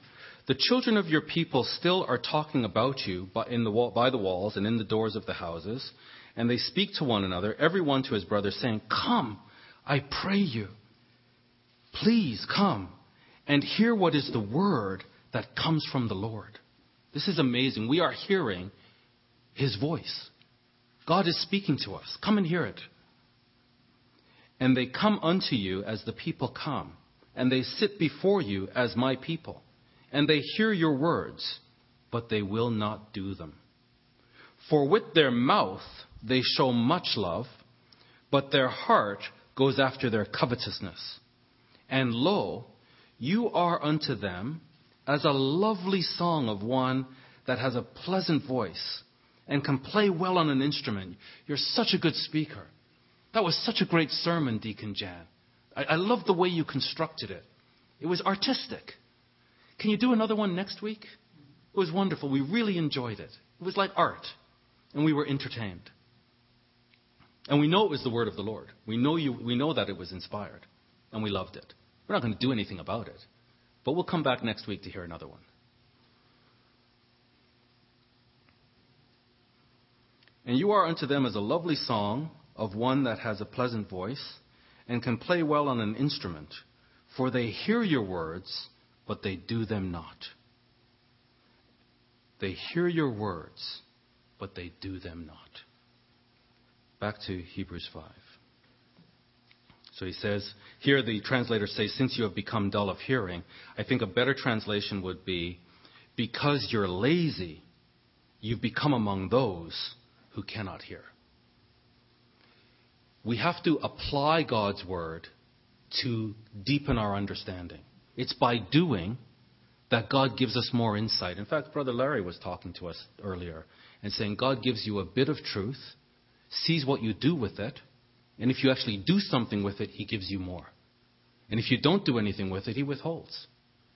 the children of your people still are talking about you by, the wall, by the walls and in the doors of the houses, and they speak to one another, every one to his brother, saying, Come, I pray you, please come and hear what is the word that comes from the Lord. This is amazing. We are hearing his voice. God is speaking to us. Come and hear it. And they come unto you as the people come, and they sit before you as my people, and they hear your words, but they will not do them. For with their mouth they show much love, but their heart goes after their covetousness. And lo, you are unto them as a lovely song of one that has a pleasant voice and can play well on an instrument. You're such a good speaker. That was such a great sermon, Deacon Jan. I, I love the way you constructed it. It was artistic. Can you do another one next week? It was wonderful. We really enjoyed it. It was like art, and we were entertained. And we know it was the word of the Lord. We know, you, we know that it was inspired, and we loved it. We're not going to do anything about it, but we'll come back next week to hear another one. And you are unto them as a lovely song of one that has a pleasant voice and can play well on an instrument, for they hear your words, but they do them not. They hear your words, but they do them not. Back to Hebrews 5. So he says, here the translators say, since you have become dull of hearing, I think a better translation would be, because you're lazy, you've become among those who cannot hear. We have to apply God's word to deepen our understanding. It's by doing that God gives us more insight. In fact, Brother Larry was talking to us earlier and saying God gives you a bit of truth, sees what you do with it, and if you actually do something with it, He gives you more. And if you don't do anything with it, He withholds.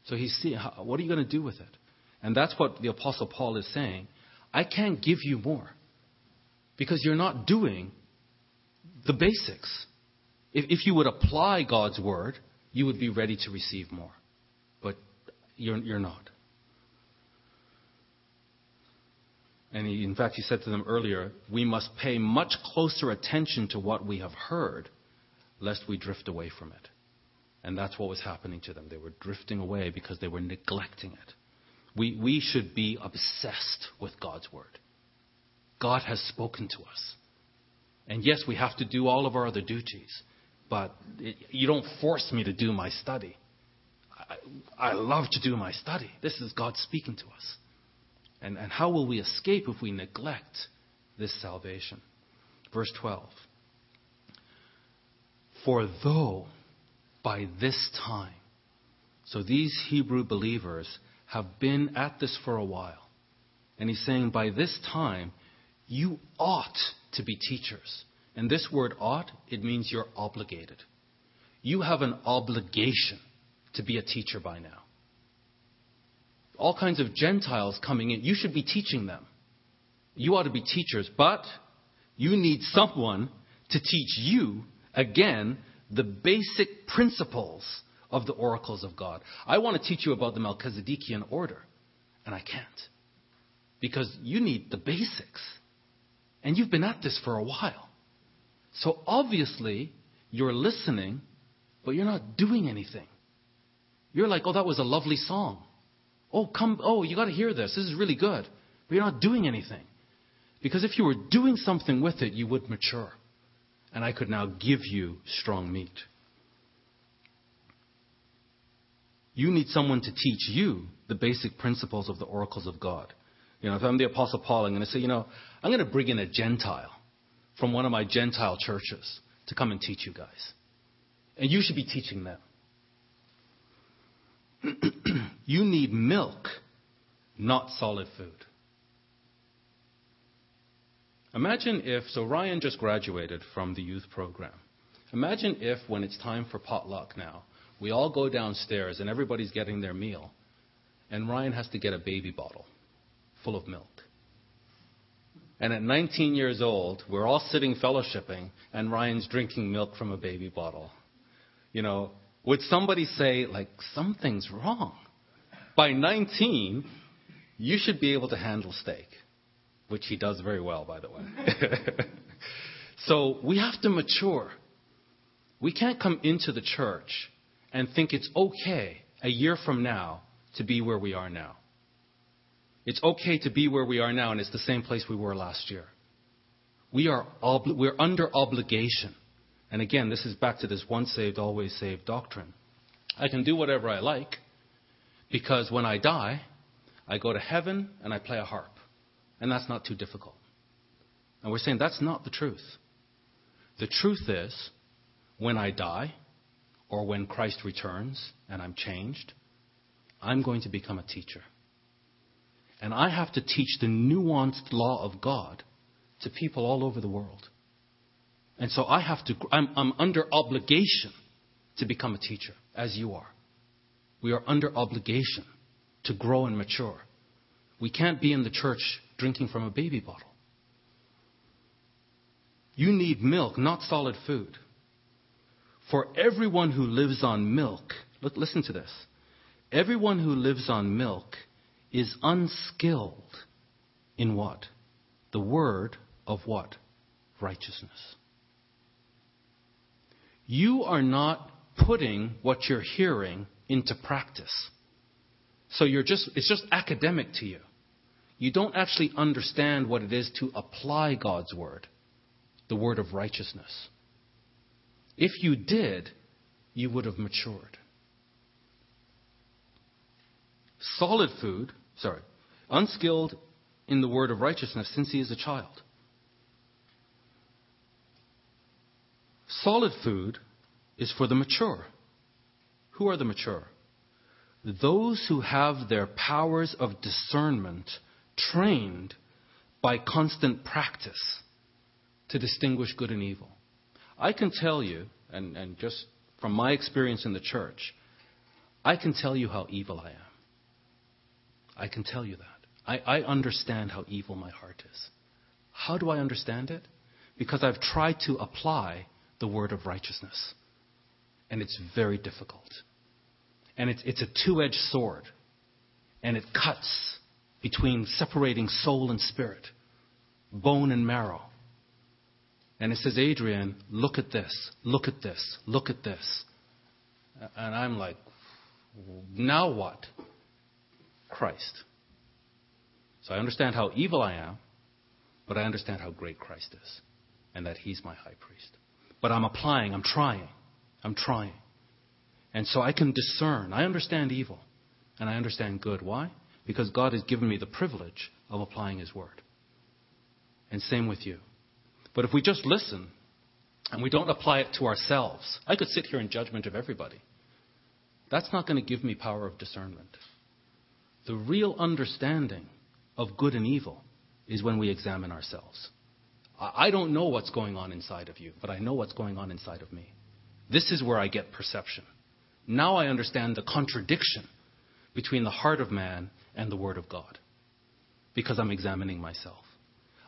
So He's seeing, what are you going to do with it? And that's what the Apostle Paul is saying. I can't give you more because you're not doing the basics. If, if you would apply God's word, you would be ready to receive more. But you're, you're not. And he, in fact, he said to them earlier, we must pay much closer attention to what we have heard, lest we drift away from it. And that's what was happening to them. They were drifting away because they were neglecting it. We, we should be obsessed with God's word. God has spoken to us. And yes, we have to do all of our other duties, but it, you don't force me to do my study. I, I love to do my study. This is God speaking to us. And, and how will we escape if we neglect this salvation? Verse 12. For though by this time, so these Hebrew believers have been at this for a while. And he's saying, by this time, you ought to be teachers. And this word ought, it means you're obligated. You have an obligation to be a teacher by now all kinds of Gentiles coming in. You should be teaching them. You ought to be teachers, but you need someone to teach you, again, the basic principles of the oracles of God. I want to teach you about the Melchizedekian order, and I can't. Because you need the basics. And you've been at this for a while. So obviously, you're listening, but you're not doing anything. You're like, oh, that was a lovely song. Oh, come, oh, you got to hear this. This is really good. But you're not doing anything. Because if you were doing something with it, you would mature. And I could now give you strong meat. You need someone to teach you the basic principles of the oracles of God. You know, if I'm the Apostle Paul, and I'm going to say, you know, I'm going to bring in a Gentile from one of my Gentile churches to come and teach you guys. And you should be teaching them. you need milk, not solid food. Imagine if, so Ryan just graduated from the youth program. Imagine if, when it's time for potluck now, we all go downstairs and everybody's getting their meal, and Ryan has to get a baby bottle full of milk. And at 19 years old, we're all sitting fellowshipping, and Ryan's drinking milk from a baby bottle. You know, would somebody say, like, something's wrong? By 19, you should be able to handle steak, which he does very well, by the way. so we have to mature. We can't come into the church and think it's okay a year from now to be where we are now. It's okay to be where we are now, and it's the same place we were last year. We are we're under obligation. And again, this is back to this once saved, always saved doctrine. I can do whatever I like because when I die, I go to heaven and I play a harp. And that's not too difficult. And we're saying that's not the truth. The truth is, when I die, or when Christ returns and I'm changed, I'm going to become a teacher. And I have to teach the nuanced law of God to people all over the world. And so I have to, I'm, I'm under obligation to become a teacher, as you are. We are under obligation to grow and mature. We can't be in the church drinking from a baby bottle. You need milk, not solid food. For everyone who lives on milk, look, listen to this. Everyone who lives on milk is unskilled in what? The word of what? Righteousness. You are not putting what you're hearing into practice. So you're just, it's just academic to you. You don't actually understand what it is to apply God's word, the word of righteousness. If you did, you would have matured. Solid food, sorry, unskilled in the word of righteousness since he is a child. Solid food is for the mature. Who are the mature? Those who have their powers of discernment trained by constant practice to distinguish good and evil. I can tell you, and, and just from my experience in the church, I can tell you how evil I am. I can tell you that. I, I understand how evil my heart is. How do I understand it? Because I've tried to apply the word of righteousness. And it's very difficult. And it's, it's a two edged sword. And it cuts between separating soul and spirit, bone and marrow. And it says, Adrian, look at this, look at this, look at this. And I'm like, now what? Christ. So I understand how evil I am, but I understand how great Christ is, and that He's my high priest. But I'm applying, I'm trying, I'm trying. And so I can discern. I understand evil, and I understand good. Why? Because God has given me the privilege of applying His word. And same with you. But if we just listen and we don't apply it to ourselves, I could sit here in judgment of everybody. That's not going to give me power of discernment. The real understanding of good and evil is when we examine ourselves. I don't know what's going on inside of you, but I know what's going on inside of me. This is where I get perception. Now I understand the contradiction between the heart of man and the Word of God because I'm examining myself.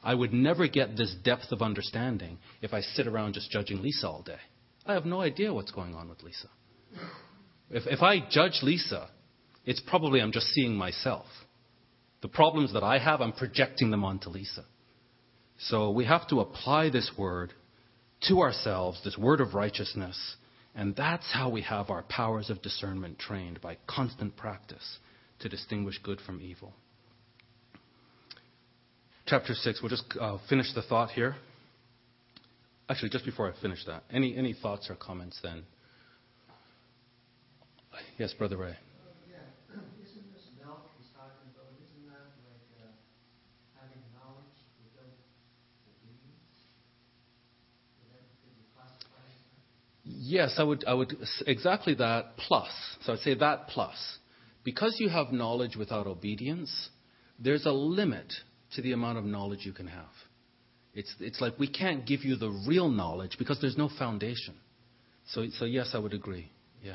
I would never get this depth of understanding if I sit around just judging Lisa all day. I have no idea what's going on with Lisa. If, if I judge Lisa, it's probably I'm just seeing myself. The problems that I have, I'm projecting them onto Lisa. So we have to apply this word to ourselves, this word of righteousness, and that's how we have our powers of discernment trained by constant practice to distinguish good from evil chapter 6. We'll just uh, finish the thought here. Actually, just before I finish that, any, any thoughts or comments then? Yes, Brother Ray. Yes, I would, I would exactly that plus. So I'd say that plus. Because you have knowledge without obedience, there's a limit to the amount of knowledge you can have. It's, it's like we can't give you the real knowledge because there's no foundation. So, so yes, I would agree. Yeah.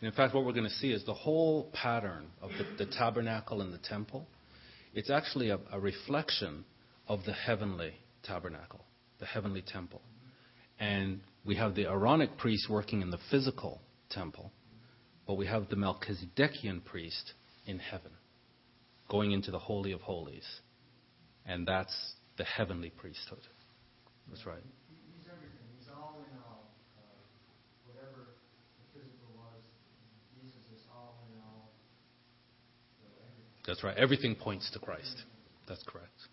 And in fact, what we're going to see is the whole pattern of the, the tabernacle and the temple. It's actually a, a reflection of the heavenly tabernacle, the heavenly temple. And we have the Aaronic priest working in the physical temple, but we have the Melchizedekian priest in heaven, going into the Holy of Holies. And that's the heavenly priesthood. That's right. He- He's everything. He's all in all. Uh, Whatever the physical was, Jesus is all in all. So everything. That's right. Everything points to Christ. That's correct.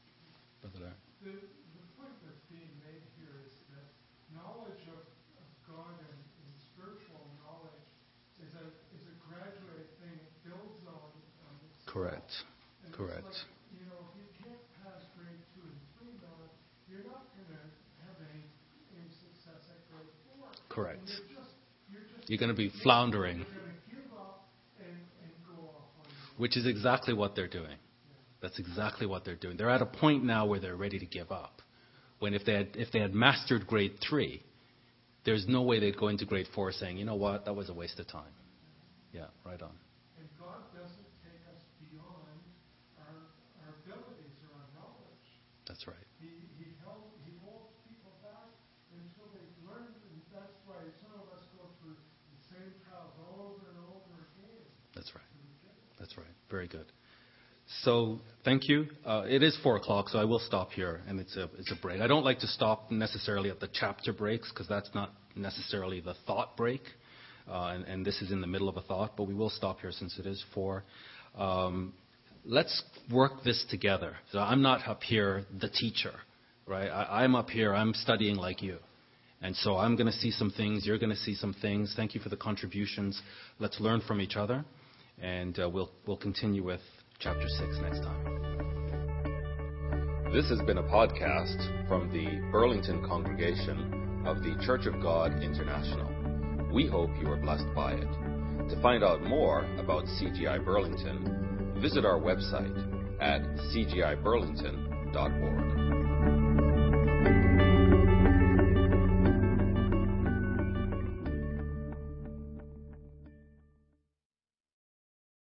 Brother Larry. The, the point that's being made here is that knowledge of, of God and, and spiritual knowledge is a, is a graduate thing. It builds on, on. Correct. And Correct. like, you know, if you can't pass grade two and three knowledge, you're not going to have any, any success at grade four. Correct. You're just, you're just You're going to be floundering, You're going to give up and, and go off on your own. Which is exactly what they're doing. That's exactly what they're doing. They're at a point now where they're ready to give up. When if they had, if they had mastered grade three, there's no way they'd go into grade four saying, you know what, that was a waste of time. Yeah, right on. And God doesn't take us beyond our, our abilities or our knowledge. That's right. He, he held, he holds people back until they've learned, and that's why some of us go through the same trials over and over again. That's right. to get it. That's right. Very good. So thank you. Uh, it is four o'clock, so I will stop here, and it's a it's a break. I don't like to stop necessarily at the chapter breaks because that's not necessarily the thought break, uh, and, and this is in the middle of a thought. But we will stop here since it is four. Um, let's work this together. So I'm not up here the teacher, right? I, I'm up here. I'm studying like you. And so I'm going to see some things. You're going to see some things. Thank you for the contributions. Let's learn from each other, and uh, we'll we'll continue with chapter six next time. This has been a podcast from the Burlington congregation of the Church of God International. We hope you are blessed by it. To find out more about CGI Burlington, visit our website at cgiburlington.org.